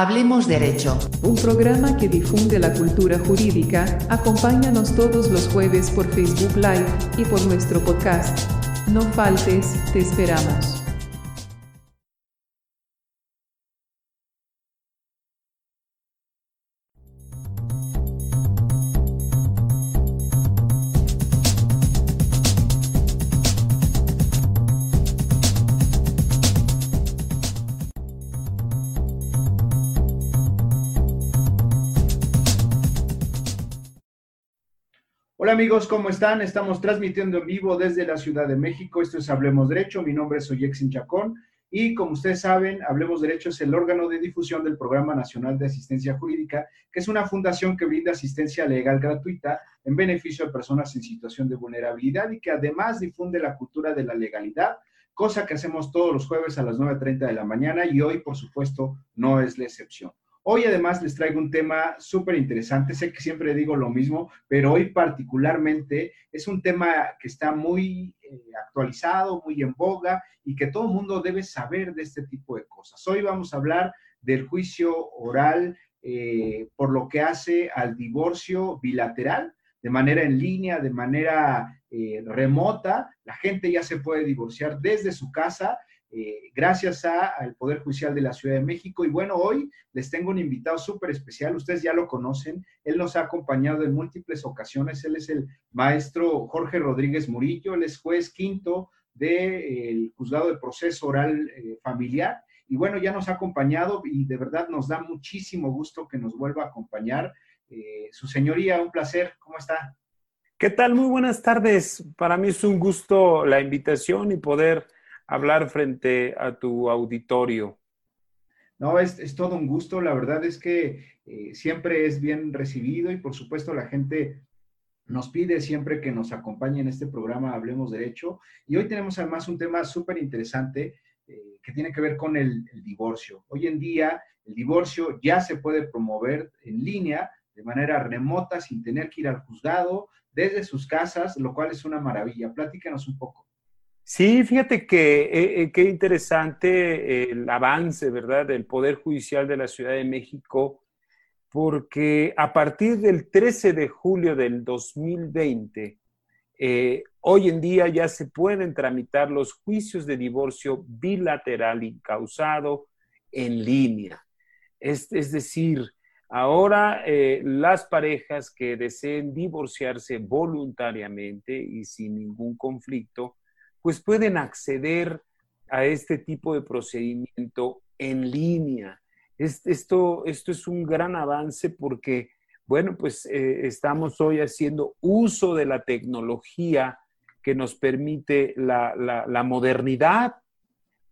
Hablemos Derecho. Un programa que difunde la cultura jurídica. Acompáñanos todos los jueves por Facebook Live y por nuestro podcast. No faltes, te esperamos. Amigos, ¿cómo están? Estamos transmitiendo en vivo desde la Ciudad de México. Esto es Hablemos Derecho. Mi nombre es Oyexin Chacón y como ustedes saben, Hablemos Derecho es el órgano de difusión del Programa Nacional de Asistencia Jurídica, que es una fundación que brinda asistencia legal gratuita en beneficio de personas en situación de vulnerabilidad y que además difunde la cultura de la legalidad, cosa que hacemos todos los jueves a las 9.30 de la mañana y hoy, por supuesto, no es la excepción. Hoy además les traigo un tema súper interesante. Sé que siempre digo lo mismo, pero hoy particularmente es un tema que está muy eh, actualizado, muy en boga y que todo el mundo debe saber de este tipo de cosas. Hoy vamos a hablar del juicio oral eh, por lo que hace al divorcio bilateral de manera en línea, de manera eh, remota. La gente ya se puede divorciar desde su casa eh, gracias al Poder Judicial de la Ciudad de México. Y bueno, hoy les tengo un invitado súper especial, ustedes ya lo conocen, él nos ha acompañado en múltiples ocasiones, él es el maestro Jorge Rodríguez Murillo, él es juez quinto del Juzgado de Proceso Oral eh, Familiar. Y bueno, ya nos ha acompañado y de verdad nos da muchísimo gusto que nos vuelva a acompañar. Eh, su señoría, un placer, ¿cómo está? ¿Qué tal? Muy buenas tardes. Para mí es un gusto la invitación y poder hablar frente a tu auditorio. No, es, todo un gusto. La verdad es que eh, siempre es bien recibido y por supuesto la gente nos pide siempre que nos acompañe en este programa Hablemos Derecho. Y hoy tenemos además un tema súper interesante eh, que tiene que ver con el, divorcio. Hoy en día el divorcio ya se puede promover en línea de manera remota sin tener que ir al juzgado desde sus casas, lo cual es una maravilla. Platícanos un poco. Sí, fíjate que eh, eh, qué interesante el avance, ¿verdad?, del Poder Judicial de la Ciudad de México, porque a partir del 13 de julio del 2020, eh, hoy en día ya se pueden tramitar los juicios de divorcio bilateral incausado en línea. Es, decir, ahora las parejas que deseen divorciarse voluntariamente y sin ningún conflicto, pues pueden acceder a este tipo de procedimiento en línea. Esto, esto es un gran avance porque, bueno, pues eh, estamos hoy haciendo uso de la tecnología que nos permite la, modernidad,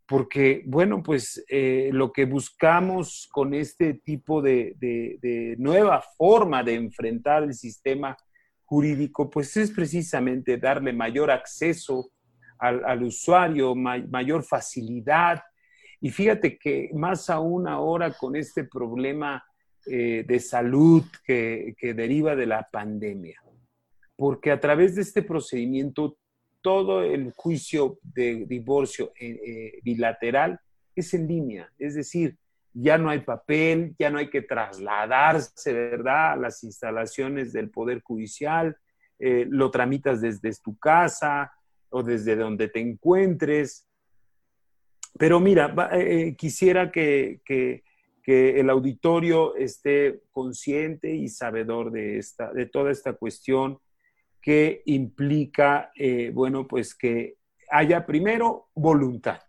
porque, bueno, pues eh, lo que buscamos con este tipo de, de, nueva forma de enfrentar el sistema jurídico, pues es precisamente darle mayor acceso al, usuario, mayor facilidad. Y fíjate que más aún ahora con este problema eh, de salud que, deriva de la pandemia, porque a través de este procedimiento todo el juicio de divorcio eh, eh, bilateral es en línea, es decir, ya no hay papel, ya no hay que trasladarse, ¿verdad?, a las instalaciones del Poder Judicial, lo tramitas desde tu casa, o desde donde te encuentres. Pero mira, eh, eh, quisiera que, el auditorio esté consciente y sabedor de, esta, de toda esta cuestión que implica, eh, bueno, pues que haya primero voluntad.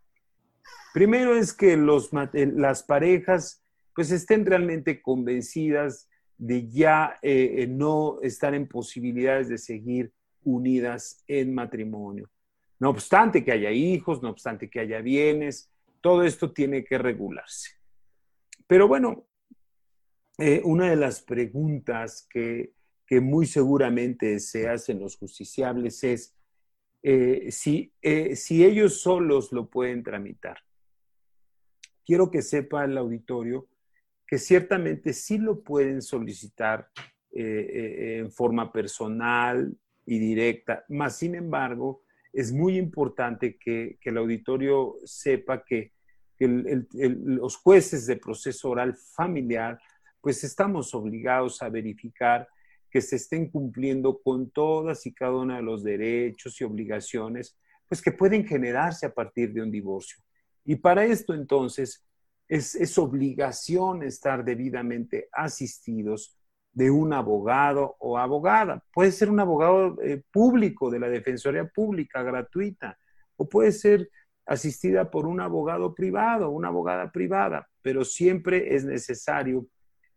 Primero es que los, las parejas pues estén realmente convencidas de ya no estar en posibilidades de seguir unidas en matrimonio. No obstante que haya hijos, no obstante que haya bienes, todo esto tiene que regularse. Pero bueno, eh, una de las preguntas que, muy seguramente se hacen los justiciables es eh, si, eh, si ellos solos lo pueden tramitar. Quiero que sepa el auditorio que ciertamente sí lo pueden solicitar en forma personal, y directa. Más sin embargo, es muy importante que, el auditorio sepa que que los jueces de proceso oral familiar, pues estamos obligados a verificar que se estén cumpliendo con todas y cada uno de los derechos y obligaciones, pues que pueden generarse a partir de un divorcio. Y para esto entonces es, obligación estar debidamente asistidos de un abogado o abogada. Puede ser un abogado eh, público de la Defensoría Pública gratuita o puede ser asistida por un abogado privado, una abogada privada, pero siempre es necesario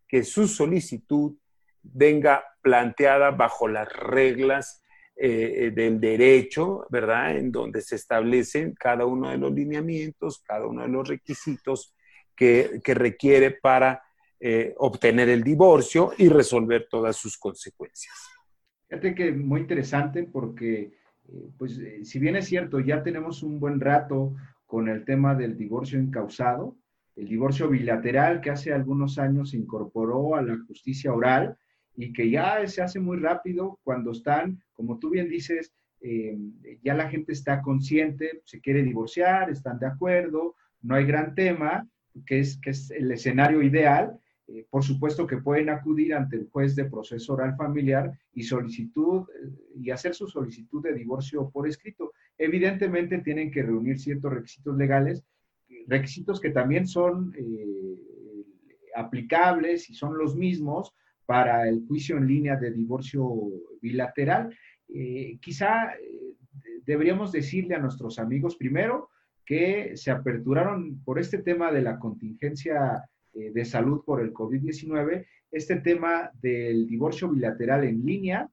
que su solicitud venga planteada bajo las reglas eh, del derecho, ¿verdad? En donde se establecen cada uno de los lineamientos, cada uno de los requisitos que, requiere para eh, obtener el divorcio y resolver todas sus consecuencias. Fíjate que muy interesante porque, eh, pues, si bien es cierto, ya tenemos un buen rato con el tema del divorcio encausado, el divorcio bilateral que hace algunos años se incorporó a la justicia oral, y que ya se hace muy rápido cuando están, como tú bien dices, eh, ya la gente está consciente, se quiere divorciar, están de acuerdo, no hay gran tema, que es, que es el escenario ideal. Eh, por supuesto que pueden acudir ante el juez de proceso oral familiar y solicitud eh, y hacer su solicitud de divorcio por escrito. Evidentemente tienen que reunir ciertos requisitos legales, requisitos que también son aplicables y son los mismos para el juicio en línea de divorcio bilateral. Eh, quizá eh, deberíamos decirle a nuestros amigos primero que se aperturaron por este tema de la contingencia eh, de salud por el COVID-19, este tema del divorcio bilateral en línea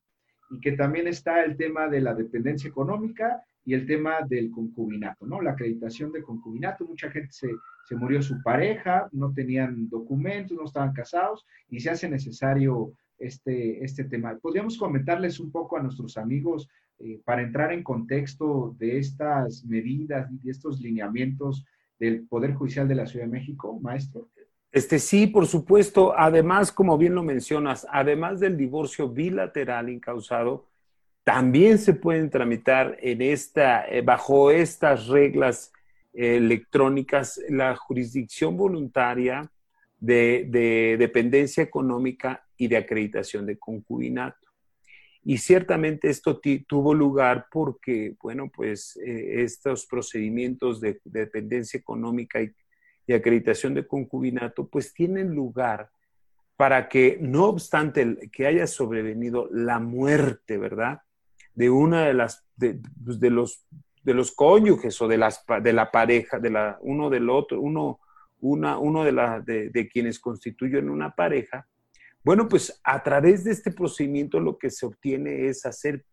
y que también está el tema de la dependencia económica y el tema del concubinato, ¿no? La acreditación de concubinato, mucha gente se, se murió su pareja, no tenían documentos, no estaban casados y se hace necesario este, este tema. ¿Podríamos comentarles un poco a nuestros amigos eh, para entrar en contexto de estas medidas y de estos lineamientos del Poder Judicial de la Ciudad de México, maestro? Este sí, por supuesto. Además, como bien lo mencionas, además del divorcio bilateral incausado, también se pueden tramitar en esta, eh, bajo estas reglas electrónicas la jurisdicción voluntaria de, dependencia económica y de acreditación de concubinato. Y ciertamente esto tuvo lugar porque, bueno, pues eh, estos procedimientos de, dependencia económica y, acreditación de concubinato, pues tienen lugar para que, no obstante que haya sobrevenido la muerte, ¿verdad? De una de las, de pues, los de los cónyuges o de, las, de la pareja, de la, uno del otro, uno, una, uno de, la, de, quienes constituyen una pareja, bueno, pues a través de este procedimiento lo que se obtiene es hacer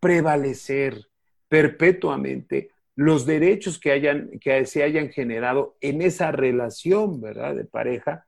prevalecer perpetuamente los derechos que, hayan, que se hayan generado en esa relación, ¿verdad?, de pareja,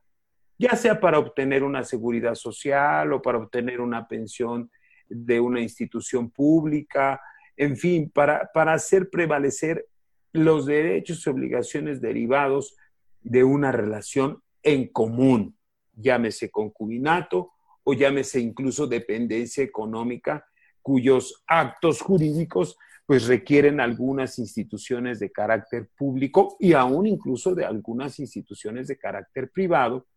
ya sea para obtener una seguridad social o para obtener una pensión de una institución pública en fin, para, hacer prevalecer los derechos y obligaciones derivados de una relación en común, llámese concubinato o llámese incluso dependencia económica, cuyos actos jurídicos pues requieren algunas instituciones de carácter público y aún incluso de algunas instituciones de carácter privado.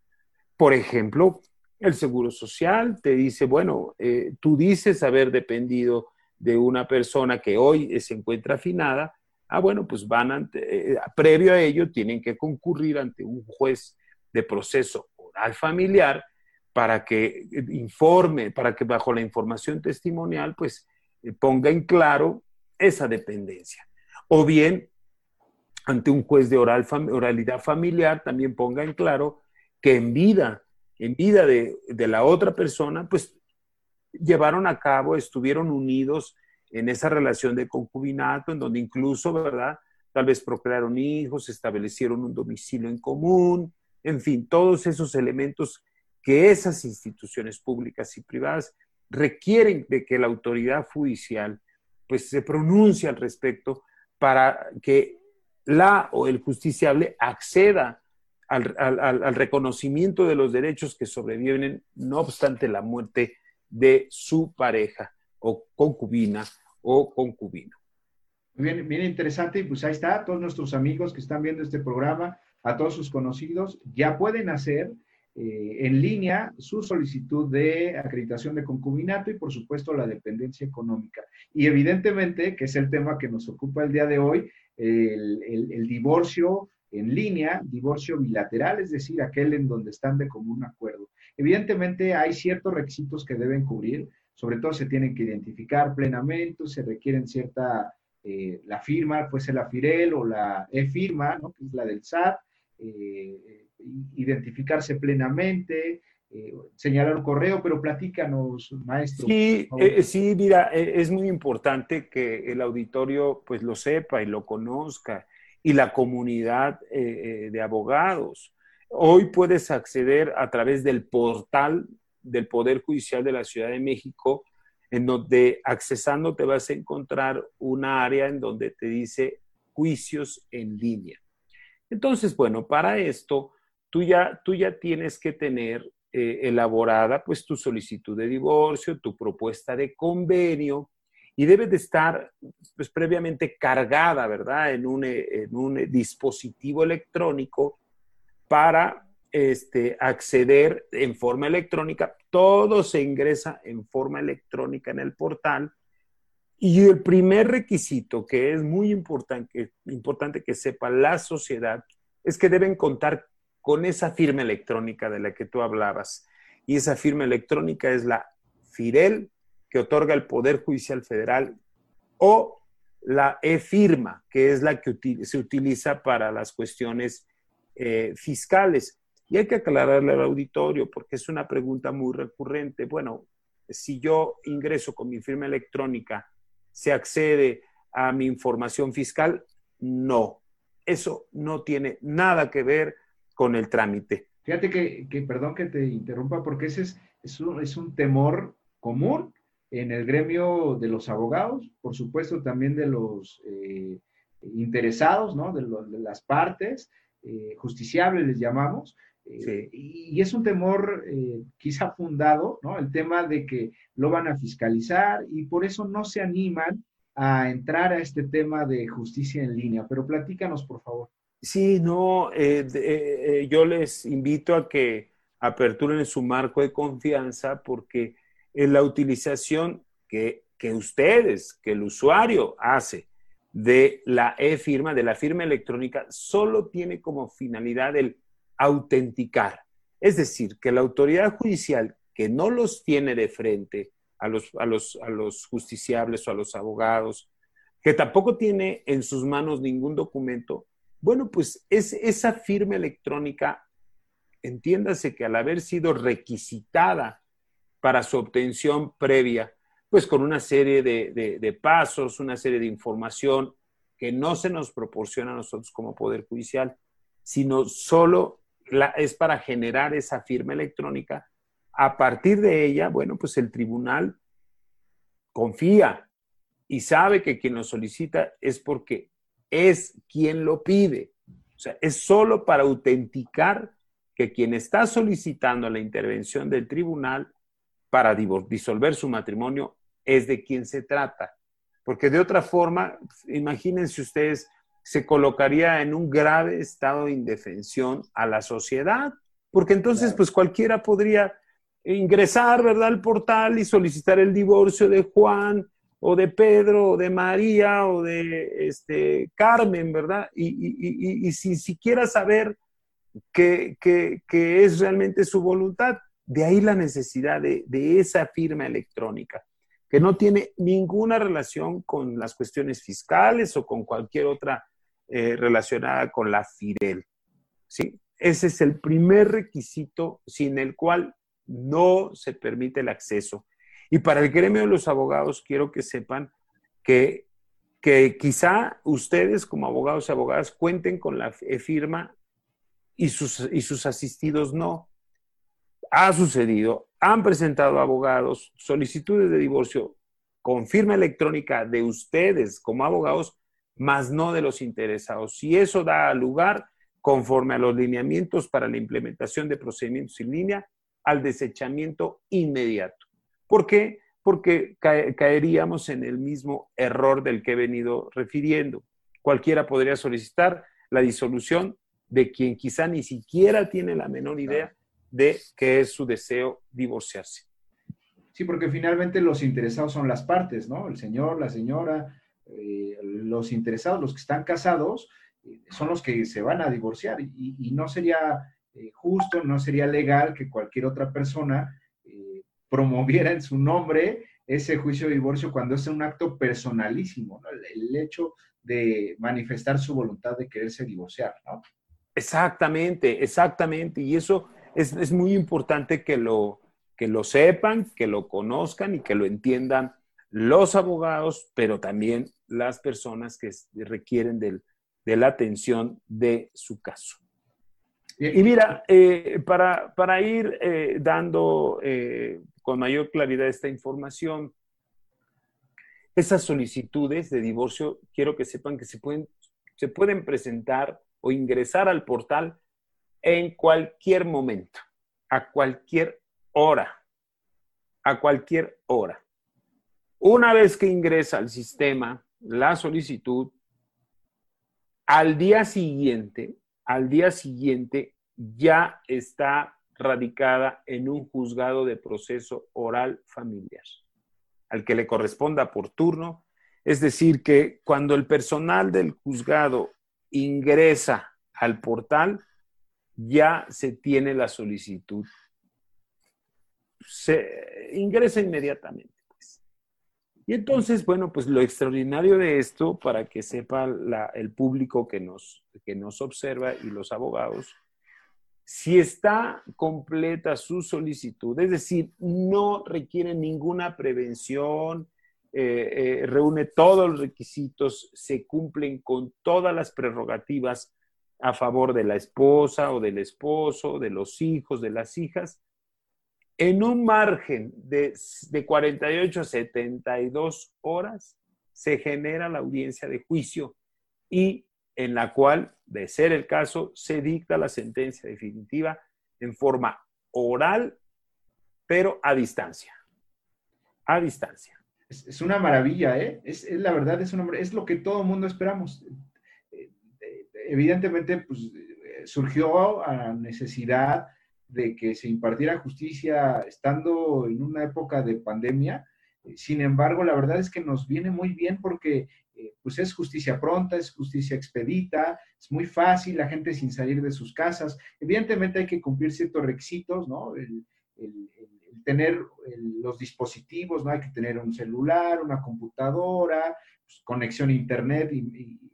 Por ejemplo, el Seguro Social te dice, bueno, eh, tú dices haber dependido de una persona que hoy se encuentra afinada, ah, bueno, pues van ante, eh, previo a ello tienen que concurrir ante un juez de proceso oral familiar para que informe, para que bajo la información testimonial, pues eh, ponga en claro esa dependencia. O bien, ante un juez de oral, oralidad familiar, también ponga en claro que en vida, en vida de, de la otra persona, pues llevaron a cabo, estuvieron unidos en esa relación de concubinato, en donde incluso, ¿verdad? Tal vez procrearon hijos, establecieron un domicilio en común, en fin, todos esos elementos que esas instituciones públicas y privadas requieren de que la autoridad judicial pues se pronuncie al respecto para que la o el justiciable acceda al, al reconocimiento de los derechos que sobreviven no obstante la muerte de su pareja o concubina o concubino. Bien, bien interesante y pues ahí está, todos nuestros amigos que están viendo este programa, a todos sus conocidos, ya pueden hacer eh, en línea su solicitud de acreditación de concubinato y por supuesto la dependencia económica. Y evidentemente, que es el tema que nos ocupa el día de hoy, el, divorcio en línea, divorcio bilateral, es decir, aquel en donde están de común acuerdo. Evidentemente hay ciertos requisitos que deben cubrir, sobre todo se tienen que identificar plenamente, se requieren cierta, eh, la firma, puede ser la FIREL o la e-firma, ¿no? que es la del SAT, eh, identificarse plenamente, eh, señalar un correo, pero platícanos, maestro. Sí, eh, sí, mira, e, es muy importante que el auditorio pues lo sepa y lo conozca y la comunidad de abogados. Hoy puedes acceder a través del portal del Poder Judicial de la Ciudad de México, en donde accesando te vas a encontrar una área en donde te dice juicios en línea. Entonces, bueno, para esto tú ya, tú ya tienes que tener eh, elaborada pues tu solicitud de divorcio, tu propuesta de convenio y debe de estar pues previamente cargada, ¿verdad? En un, en un dispositivo electrónico para este, acceder en forma electrónica. Todo se ingresa en forma electrónica en el portal. Y el primer requisito que es muy importante, importante que sepa la sociedad es que deben contar con esa firma electrónica de la que tú hablabas. Y esa firma electrónica es la FIREL, que otorga el Poder Judicial Federal, o la e-firma, que es la que se utiliza para las cuestiones eh, fiscales. Y hay que aclararle al auditorio porque es una pregunta muy recurrente. Bueno, si yo ingreso con mi firma electrónica, ¿se accede a mi información fiscal? No, eso no tiene nada que ver con el trámite. Fíjate que, perdón que te interrumpa, porque ese es, es, un, es un temor común en el gremio de los abogados, por supuesto también de los eh, interesados, ¿no? De, las partes, eh, justiciables les llamamos, eh, y, es un temor quizá fundado, ¿no? El tema de que lo van a fiscalizar y por eso no se animan a entrar a este tema de justicia en línea. Pero platícanos, por favor. Sí, no, eh, eh, eh, yo les invito a que aperturen su marco de confianza porque la utilización que, que ustedes, que el usuario hace de la e-firma, de la firma electrónica, solo tiene como finalidad el autenticar. Es decir, que la autoridad judicial que no los tiene de frente a los, a los, a los justiciables o a los abogados, que tampoco tiene en sus manos ningún documento, bueno, pues es esa firma electrónica, entiéndase que al haber sido requisitada para su obtención previa, pues con una serie de, pasos, una serie de información que no se nos proporciona a nosotros como Poder Judicial, sino solo es para generar esa firma electrónica. A partir de ella, bueno, pues el tribunal confía y sabe que quien lo solicita es porque es quien lo pide. O sea, es solo para autenticar que quien está solicitando la intervención del tribunal para disolver su matrimonio es de quien se trata. Porque de otra forma, imagínense ustedes, se colocaría en un grave estado de indefensión a la sociedad, porque entonces pues cualquiera podría ingresar, ¿verdad?, al portal y solicitar el divorcio de Juan o de Pedro, o de María, o de este, Carmen, ¿verdad? Y, sin siquiera saber que, es realmente su voluntad. De ahí la necesidad de, esa firma electrónica, que no tiene ninguna relación con las cuestiones fiscales o con cualquier otra eh, relacionada con la FIDEL. ¿sí? Ese es el primer requisito sin el cual no se permite el acceso. Y para el gremio de los abogados, quiero que sepan que, que quizá ustedes como abogados y abogadas cuenten con la firma y sus, y sus asistidos no. Ha sucedido, han presentado abogados solicitudes de divorcio con firma electrónica de ustedes como abogados, más no de los interesados. Y eso da lugar, conforme a los lineamientos para la implementación de procedimientos en línea, al desechamiento inmediato. ¿Por qué? porque caeríamos en el mismo error del que he venido refiriendo. Cualquiera podría solicitar la disolución de quien quizá ni siquiera tiene la menor idea de que es su deseo divorciarse. Sí, porque finalmente los interesados son las partes, ¿no? El señor, la señora, eh, los interesados, los que están casados, eh, son los que se van a divorciar y, no sería eh, justo, no sería legal que cualquier otra persona promoviera en su nombre ese juicio de divorcio cuando es un acto personalísimo, ¿no? el, hecho de manifestar su voluntad de quererse divorciar, ¿no? Exactamente, exactamente. Y eso es, es, muy importante que lo, que lo sepan, que lo conozcan y que lo entiendan los abogados, pero también las personas que requieren de la atención de su caso. Y mira, eh, para, para, ir eh, dando eh, con mayor claridad esta información, esas solicitudes de divorcio, quiero que sepan que se pueden, se pueden presentar o ingresar al portal en cualquier momento, a cualquier hora, a cualquier hora. Una vez que ingresa al sistema la solicitud, al día siguiente, al día siguiente ya está radicada en un juzgado de proceso oral familiar, al que le corresponda por turno. Es decir, que cuando el personal del juzgado ingresa al portal, ya se tiene la solicitud. Se ingresa inmediatamente. Pues. Y entonces, bueno, pues lo extraordinario de esto, para que sepa el público que nos, que nos observa y los abogados, si está completa su solicitud, es decir, no requiere ninguna prevención, eh, eh, reúne todos los requisitos, se cumplen con todas las prerrogativas a favor de la esposa o del esposo, de los hijos, de las hijas, en un margen de, de 48 a 72 horas se genera la audiencia de juicio y en la cual, de ser el caso, se dicta la sentencia definitiva en forma oral, pero a distancia. A distancia. Es, una maravilla, ¿eh? Es, la verdad, es, es lo que todo el mundo esperamos. Evidentemente, pues surgió a necesidad de que se impartiera justicia estando en una época de pandemia. Sin embargo, la verdad es que nos viene muy bien porque eh, pues es justicia pronta, es justicia expedita, es muy fácil, la gente sin salir de sus casas. Evidentemente hay que cumplir ciertos requisitos, ¿no? El, tener los dispositivos, ¿no? Hay que tener un celular, una computadora, pues, conexión a internet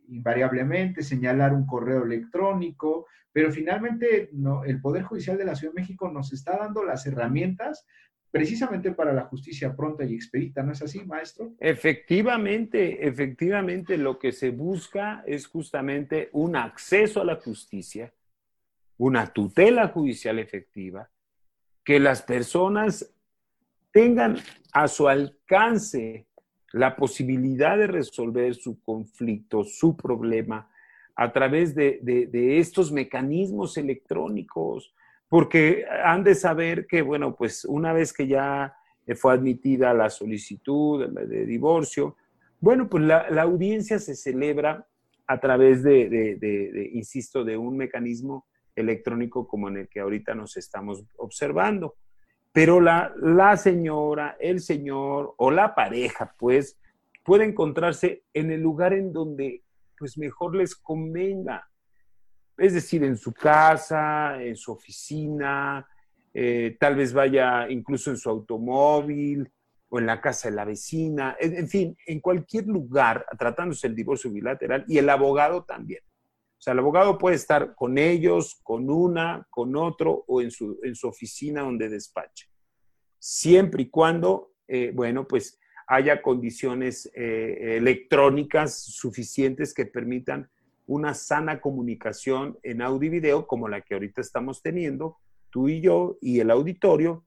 invariablemente, señalar un correo electrónico, pero finalmente no, el Poder Judicial de la Ciudad de México nos está dando las herramientas precisamente para la justicia pronta y expedita, ¿no es así, maestro? Efectivamente, efectivamente, lo que se busca es justamente un acceso a la justicia, una tutela judicial efectiva, que las personas tengan a su alcance la posibilidad de resolver su conflicto, su problema, a través de, estos mecanismos electrónicos, porque han de saber que, bueno, pues una vez que ya fue admitida la solicitud de divorcio, bueno, pues la, audiencia se celebra a través de, insisto, de un mecanismo electrónico como en el que ahorita nos estamos observando. Pero la, la señora, el señor o la pareja, pues, puede encontrarse en el lugar en donde pues mejor les convenga es decir, en su casa, en su oficina, eh, tal vez vaya incluso en su automóvil o en la casa de la vecina, en, fin, en cualquier lugar, tratándose el divorcio bilateral y el abogado también. O sea, el abogado puede estar con ellos, con una, con otro o en su, en su oficina donde despacha. Siempre y cuando, eh, bueno, pues haya condiciones eh, electrónicas suficientes que permitan una sana comunicación en audio y video como la que ahorita estamos teniendo, tú y yo y el auditorio,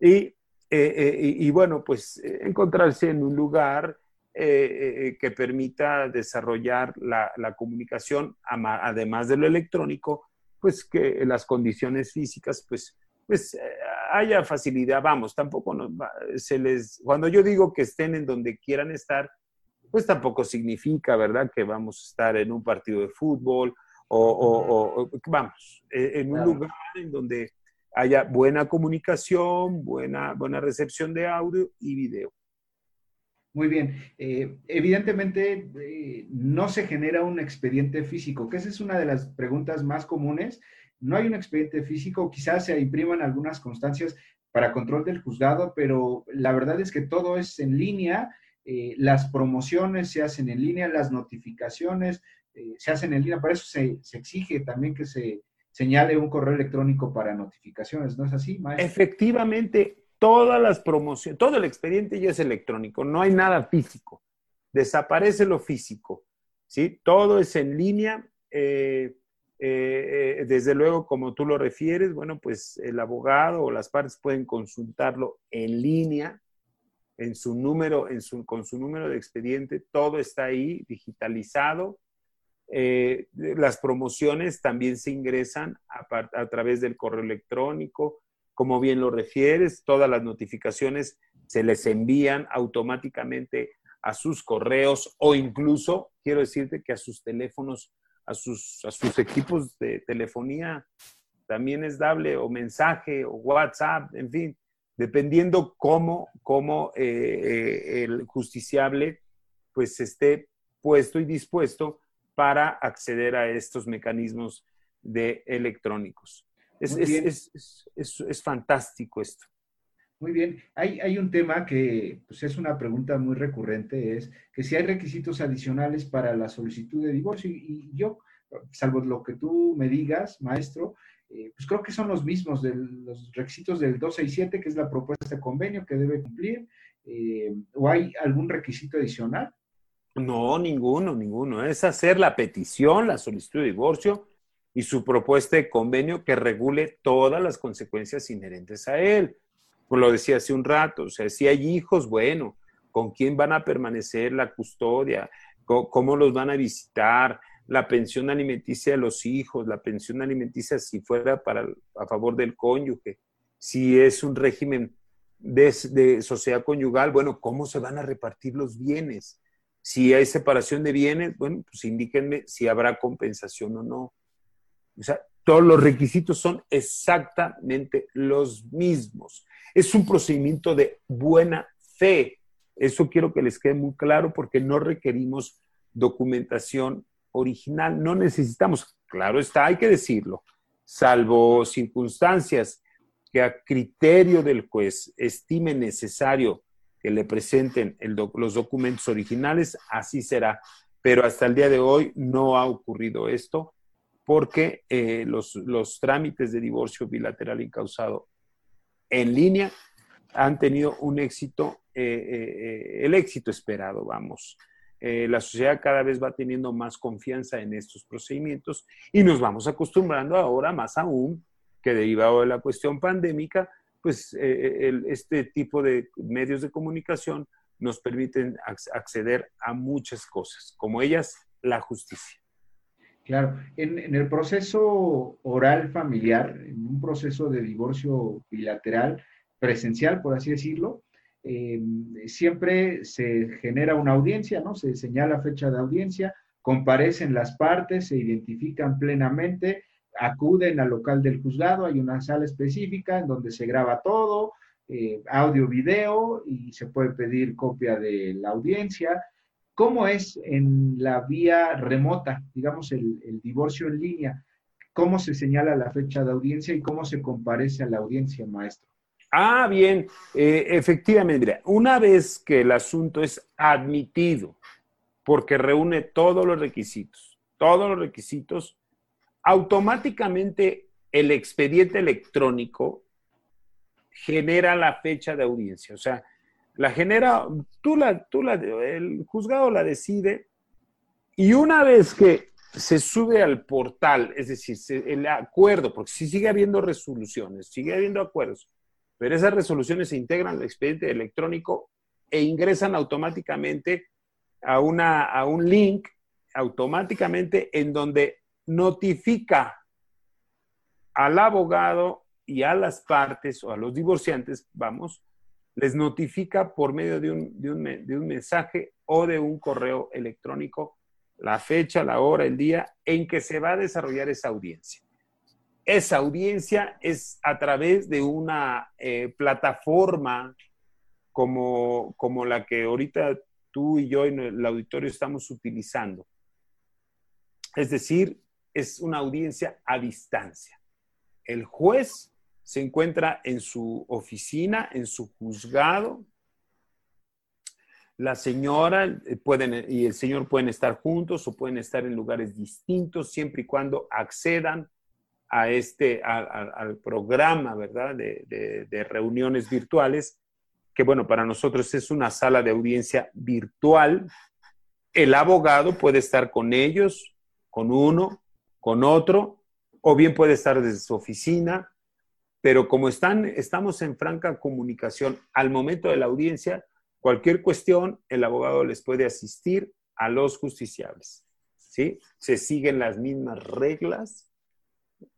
y, eh, eh, bueno, pues eh, encontrarse en un lugar que permita desarrollar la, comunicación, además de lo electrónico, pues que las condiciones físicas, pues, pues haya facilidad, vamos, tampoco nos se les, cuando yo digo que estén en donde quieran estar, pues tampoco significa, ¿verdad?, que vamos a estar en un partido de fútbol o, vamos, e, en un lugar en donde haya buena comunicación, buena, buena recepción de audio y video. Muy bien. Eh, evidentemente, eh, no se genera un expediente físico, que esa es una de las preguntas más comunes. No hay un expediente físico, quizás se impriman algunas constancias para control del juzgado, pero la verdad es que todo es en línea. Eh, las promociones se hacen en línea, las notificaciones se hacen en línea. Para eso se, se exige también que se señale un correo electrónico para notificaciones. ¿No es así, maestro? Efectivamente, todas las promociones, todo el expediente ya es electrónico, no hay nada físico, desaparece lo físico, ¿sí? Todo es en línea. Eh, eh, eh, desde luego, como tú lo refieres, bueno, pues el abogado o las partes pueden consultarlo en línea, en su número, en su, con su número de expediente, todo está ahí digitalizado. las promociones también se ingresan a través del correo electrónico, como bien lo refieres, todas las notificaciones se les envían automáticamente a sus correos o incluso, quiero decirte que a sus teléfonos, a sus, a sus equipos de telefonía, también es dable o mensaje o WhatsApp, en fin, dependiendo cómo, cómo eh, eh, el justiciable pues esté puesto y dispuesto para acceder a estos mecanismos de electrónicos. Es, fantástico esto. Muy bien. Hay, hay, un tema que pues, es una pregunta muy recurrente, es que si hay requisitos adicionales para la solicitud de divorcio. Y, yo, salvo lo que tú me digas, maestro, eh, pues creo que son los mismos de los requisitos del 267, que es la propuesta de convenio que debe cumplir. Eh, ¿O hay algún requisito adicional? No, ninguno, ninguno. Es hacer la petición, la solicitud de divorcio y su propuesta de convenio que regule todas las consecuencias inherentes a él. Como lo decía hace un rato, o sea, si hay hijos, bueno, ¿con quién van a permanecer la custodia? ¿Cómo, los van a visitar? La pensión alimenticia de los hijos, la pensión alimenticia si fuera para, a favor del cónyuge, si es un régimen de, de sociedad conyugal, bueno, ¿cómo se van a repartir los bienes? Si hay separación de bienes, bueno, pues indíquenme si habrá compensación o no. O sea, todos los requisitos son exactamente los mismos. Es un procedimiento de buena fe. Eso quiero que les quede muy claro porque no requerimos documentación original. No necesitamos, claro está, hay que decirlo, salvo circunstancias que a criterio del juez estime necesario que le presenten los documentos originales, así será. Pero hasta el día de hoy no ha ocurrido esto porque eh, los, trámites de divorcio bilateral incausado en línea han tenido un éxito, eh, eh, el éxito esperado, vamos. La sociedad cada vez va teniendo más confianza en estos procedimientos y nos vamos acostumbrando ahora más aún que derivado de la cuestión pandémica, pues este tipo de medios de comunicación nos permiten acceder a muchas cosas, como ellas la justicia. Claro, en, el proceso oral familiar, en un proceso de divorcio bilateral, presencial, por así decirlo, eh, siempre se genera una audiencia, ¿no? Se señala fecha de audiencia, comparecen las partes, se identifican plenamente, acuden al local del juzgado, hay una sala específica en donde se graba todo, eh, audio, video, y se puede pedir copia de la audiencia, ¿Cómo es en la vía remota, digamos, el, divorcio en línea? ¿Cómo se señala la fecha de audiencia y cómo se comparece a la audiencia, maestro? Ah, bien, eh, efectivamente, una vez que el asunto es admitido, porque reúne todos los requisitos, todos los requisitos, automáticamente el expediente electrónico genera la fecha de audiencia. O sea, la genera, tú la, tú la, el juzgado la decide y una vez que se sube al portal, es decir, el acuerdo, porque si sigue habiendo resoluciones, sigue habiendo acuerdos, pero esas resoluciones se integran al expediente electrónico e ingresan automáticamente a, una, a un link automáticamente en donde notifica al abogado y a las partes o a los divorciantes, vamos, les notifica por medio de un, de un, mensaje o de un correo electrónico la fecha, la hora, el día en que se va a desarrollar esa audiencia. Esa audiencia es a través de una eh, plataforma como, como la que ahorita tú y yo en el auditorio estamos utilizando. Es decir, es una audiencia a distancia. El juez se encuentra en su oficina, en su juzgado. La señora eh, pueden, y el señor pueden estar juntos o pueden estar en lugares distintos siempre y cuando accedan a este, al programa, ¿verdad? De, reuniones virtuales, que bueno, para nosotros es una sala de audiencia virtual. El abogado puede estar con ellos, con uno, con otro, o bien puede estar desde su oficina, pero como están, estamos en franca comunicación al momento de la audiencia, cualquier cuestión, el abogado les puede asistir a los justiciables. ¿sí? Se siguen las mismas reglas,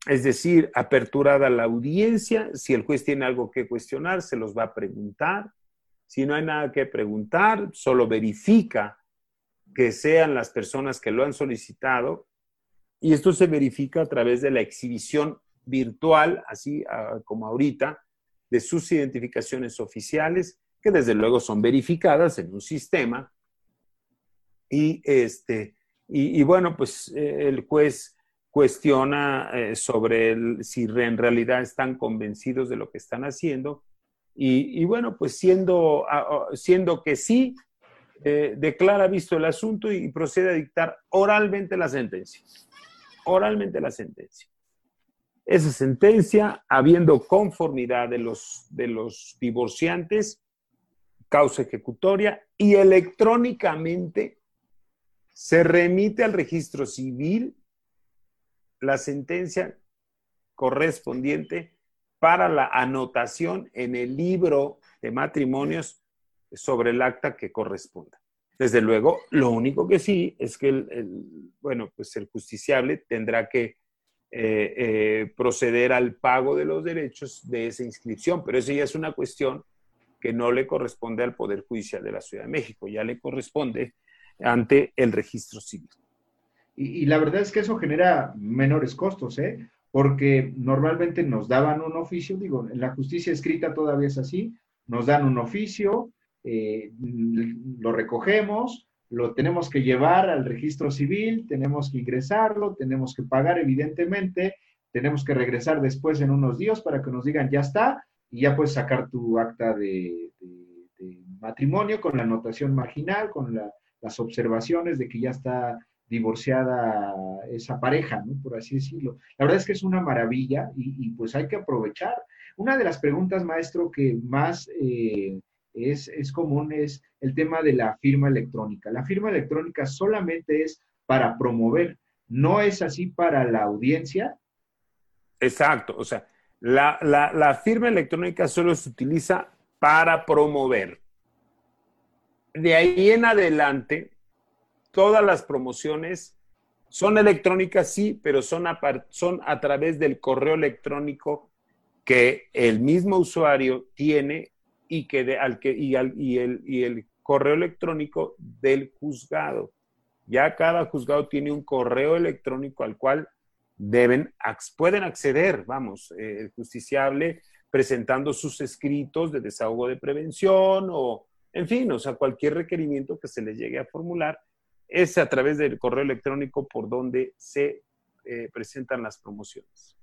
es decir, aperturada la audiencia, si el juez tiene algo que cuestionar, se los va a preguntar. Si no hay nada que preguntar, solo verifica que sean las personas que lo han solicitado y esto se verifica a través de la exhibición virtual, así ah, como ahorita, de sus identificaciones oficiales, que desde luego son verificadas en un sistema. Y, este, y, bueno, pues eh, el juez cuestiona eh, sobre si en realidad están convencidos de lo que están haciendo. Y, bueno, pues siendo, siendo que sí, eh, declara visto el asunto y procede a dictar oralmente la sentencia oralmente la sentencia. Esa sentencia, habiendo conformidad de los, de los divorciantes, causa ejecutoria y electrónicamente se remite al registro civil la sentencia correspondiente para la anotación en el libro de matrimonios sobre el acta que corresponda. Desde luego, lo único que sí es que el, bueno, pues el justiciable tendrá que eh, eh, proceder al pago de los derechos de esa inscripción, pero eso ya es una cuestión que no le corresponde al Poder Judicial de la Ciudad de México, ya le corresponde ante el registro civil. Y, la verdad es que eso genera menores costos, ¿eh? porque normalmente nos daban un oficio, digo, en la justicia escrita todavía es así, nos dan un oficio, eh, lo recogemos, lo tenemos que llevar al registro civil, tenemos que ingresarlo, tenemos que pagar evidentemente, tenemos que regresar después en unos días para que nos digan ya está y ya puedes sacar tu acta de, matrimonio con la anotación marginal, con las observaciones de que ya está divorciada esa pareja. Por así decirlo. La verdad es que es una maravilla y, pues hay que aprovechar. Una de las preguntas, maestro, que más eh, es, común es el tema de la firma electrónica. La firma electrónica solamente es para promover, no es así para la audiencia. Exacto, o sea, la, la, firma electrónica solo se utiliza para promover. De ahí en adelante, todas las promociones son electrónicas, sí, pero son a, son a través del correo electrónico que el mismo usuario tiene y, que al que, y, el, y el correo electrónico del juzgado. Ya cada juzgado tiene un correo electrónico al cual deben, pueden acceder, vamos, eh, el justiciable presentando sus escritos de desahogo de prevención o, en fin, o sea, cualquier requerimiento que se les llegue a formular, es a través del correo electrónico por donde se eh, presentan las promociones.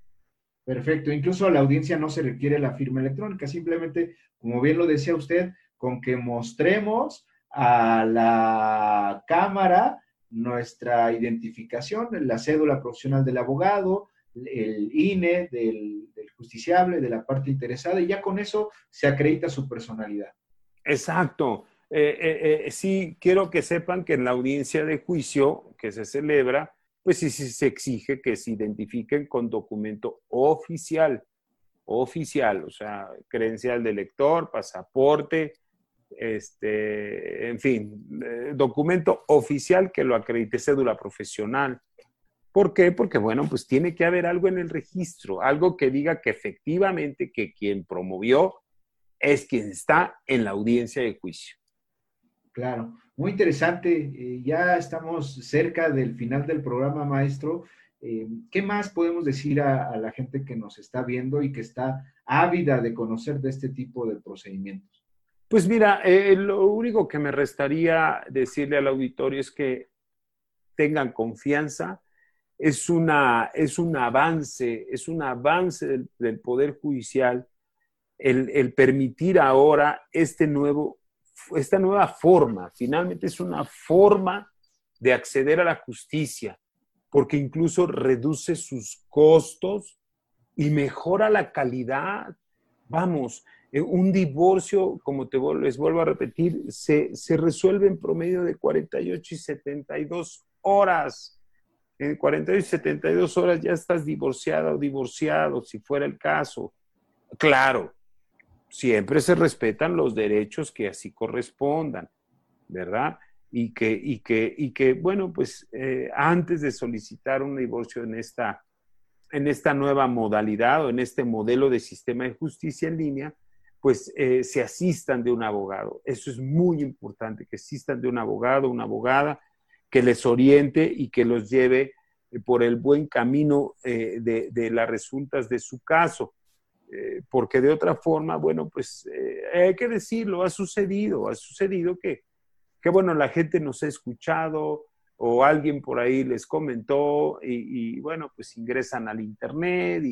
Perfecto. Incluso a la audiencia no se requiere la firma electrónica, simplemente, como bien lo decía usted, con que mostremos a la cámara nuestra identificación, la cédula profesional del abogado, el INE del, justiciable, de la parte interesada, y ya con eso se acredita su personalidad. Exacto. Eh, eh, eh, sí, quiero que sepan que en la audiencia de juicio que se celebra, pues sí, se exige que se identifiquen con documento oficial, oficial, o sea, credencial de lector, pasaporte, este, en fin, documento oficial que lo acredite, cédula profesional. ¿Por qué? Porque, bueno, pues tiene que haber algo en el registro, algo que diga que efectivamente que quien promovió es quien está en la audiencia de juicio. Claro, muy interesante. Eh, ya estamos cerca del final del programa, maestro. Eh, ¿Qué más podemos decir a, la gente que nos está viendo y que está ávida de conocer de este tipo de procedimientos? Pues mira, eh, lo único que me restaría decirle al auditorio es que tengan confianza. Es, una, es un avance, es un avance del, Poder Judicial el, el, permitir ahora este nuevo, esta nueva forma. Finalmente es una forma de acceder a la justicia porque incluso reduce sus costos y mejora la calidad. Vamos, eh, un divorcio, como te les vuelvo a repetir, se, resuelve en promedio de 48 y 72 horas. En 48 y 72 horas ya estás divorciada o divorciado, si fuera el caso. Claro, siempre se respetan los derechos que así correspondan, ¿verdad? y que, y que, y que bueno, pues eh, antes de solicitar un divorcio en esta, en esta nueva modalidad o en este modelo de sistema de justicia en línea, pues eh, se asistan de un abogado. Eso es muy importante, que asistan de un abogado, una abogada, que les oriente y que los lleve eh, por el buen camino de, de, las resultas de su caso. Porque de otra forma, bueno, pues hay que decirlo, ha sucedido, ha sucedido que que bueno, la gente nos ha escuchado o alguien por ahí les comentó y, bueno, pues ingresan al Internet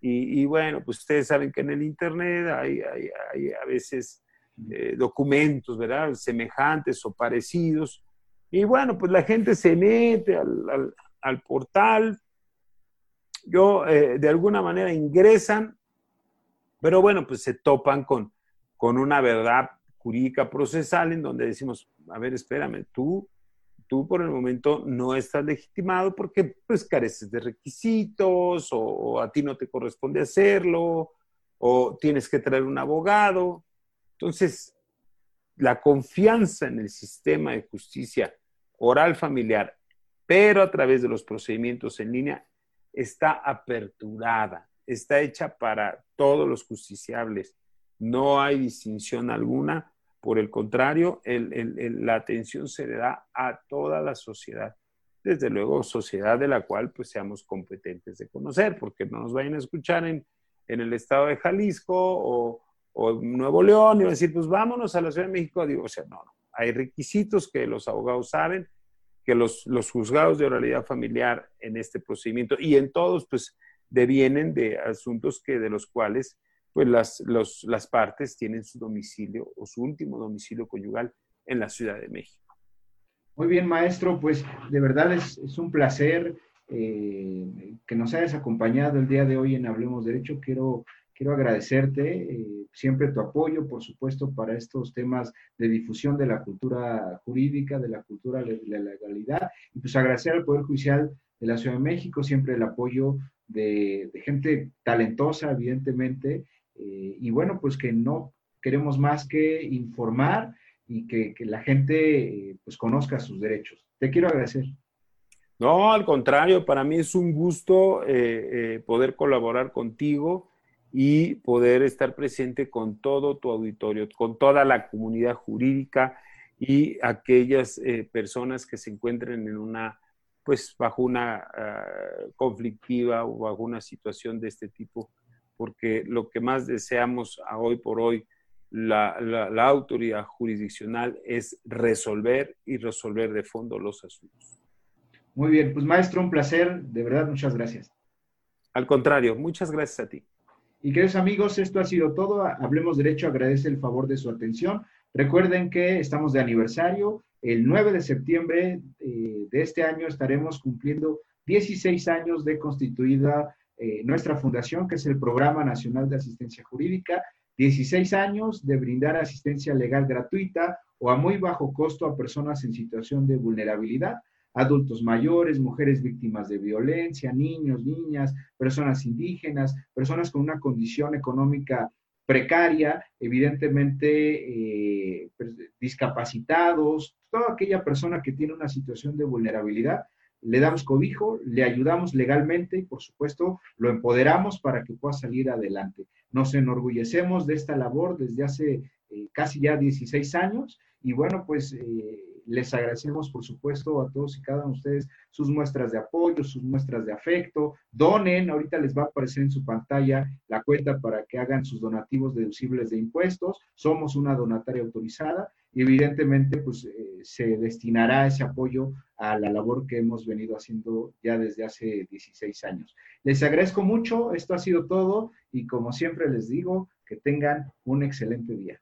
y, bueno, pues ustedes saben que en el Internet hay, a veces eh, documentos, ¿verdad? Semejantes o parecidos. Y bueno, pues la gente se mete al, portal, yo eh, de alguna manera ingresan, pero bueno, pues se topan con, con una verdad jurídica procesal en donde decimos, a ver, espérame, tú, tú por el momento no estás legitimado porque pues careces de requisitos o, a ti no te corresponde hacerlo o tienes que traer un abogado. Entonces, la confianza en el sistema de justicia oral familiar, pero a través de los procedimientos en línea, está aperturada, está hecha para todos los justiciables. No hay distinción alguna por el contrario, la atención se le da a toda la sociedad. Desde luego, sociedad de la cual pues seamos competentes de conocer, porque no nos vayan a escuchar en, el estado de Jalisco o, o, Nuevo León y decir, pues vámonos a la Ciudad de México. Digo, o sea, no, no. Hay requisitos que los abogados saben, que los, los juzgados de oralidad familiar en este procedimiento y en todos, pues, devienen de asuntos que de los cuales pues las, las partes tienen su domicilio o su último domicilio conyugal en la Ciudad de México. Muy bien, maestro, pues de verdad es, un placer eh, que nos hayas acompañado el día de hoy en Hablemos Derecho. Quiero, quiero agradecerte eh, siempre tu apoyo, por supuesto, para estos temas de difusión de la cultura jurídica, de la cultura de la legalidad, y pues agradecer al Poder Judicial de la Ciudad de México siempre el apoyo de, gente talentosa, evidentemente, eh, y bueno, pues que no queremos más que informar y que, la gente eh, pues conozca sus derechos. Te quiero agradecer. No, al contrario, para mí es un gusto eh, poder colaborar contigo y poder estar presente con todo tu auditorio, con toda la comunidad jurídica y aquellas personas que se encuentren en una, pues bajo una ah, conflictiva o bajo una situación de este tipo porque lo que más deseamos a hoy por hoy la, la, autoridad jurisdiccional es resolver y resolver de fondo los asuntos. Muy bien, pues maestro, un placer, de verdad, muchas gracias. Al contrario, muchas gracias a ti. Y queridos amigos, esto ha sido todo. Hablemos Derecho agradece el favor de su atención. Recuerden que estamos de aniversario. El 9 de septiembre eh, de este año estaremos cumpliendo 16 años de constituida eh, nuestra fundación, que es el Programa Nacional de Asistencia Jurídica, 16 años de brindar asistencia legal gratuita o a muy bajo costo a personas en situación de vulnerabilidad, adultos mayores, mujeres víctimas de violencia, niños, niñas, personas indígenas, personas con una condición económica precaria, evidentemente eh, pues, discapacitados, toda aquella persona que tiene una situación de vulnerabilidad le damos cobijo, le ayudamos legalmente y por supuesto lo empoderamos para que pueda salir adelante. Nos enorgullecemos de esta labor desde hace eh, casi ya 16 años y bueno, pues eh, les agradecemos por supuesto a todos y cada uno de ustedes sus muestras de apoyo, sus muestras de afecto. Donen, ahorita les va a aparecer en su pantalla la cuenta para que hagan sus donativos deducibles de impuestos. Somos una donataria autorizada y evidentemente pues eh, se destinará ese apoyo a la labor que hemos venido haciendo ya desde hace 16 años. Les agradezco mucho, esto ha sido todo y como siempre les digo, que tengan un excelente día.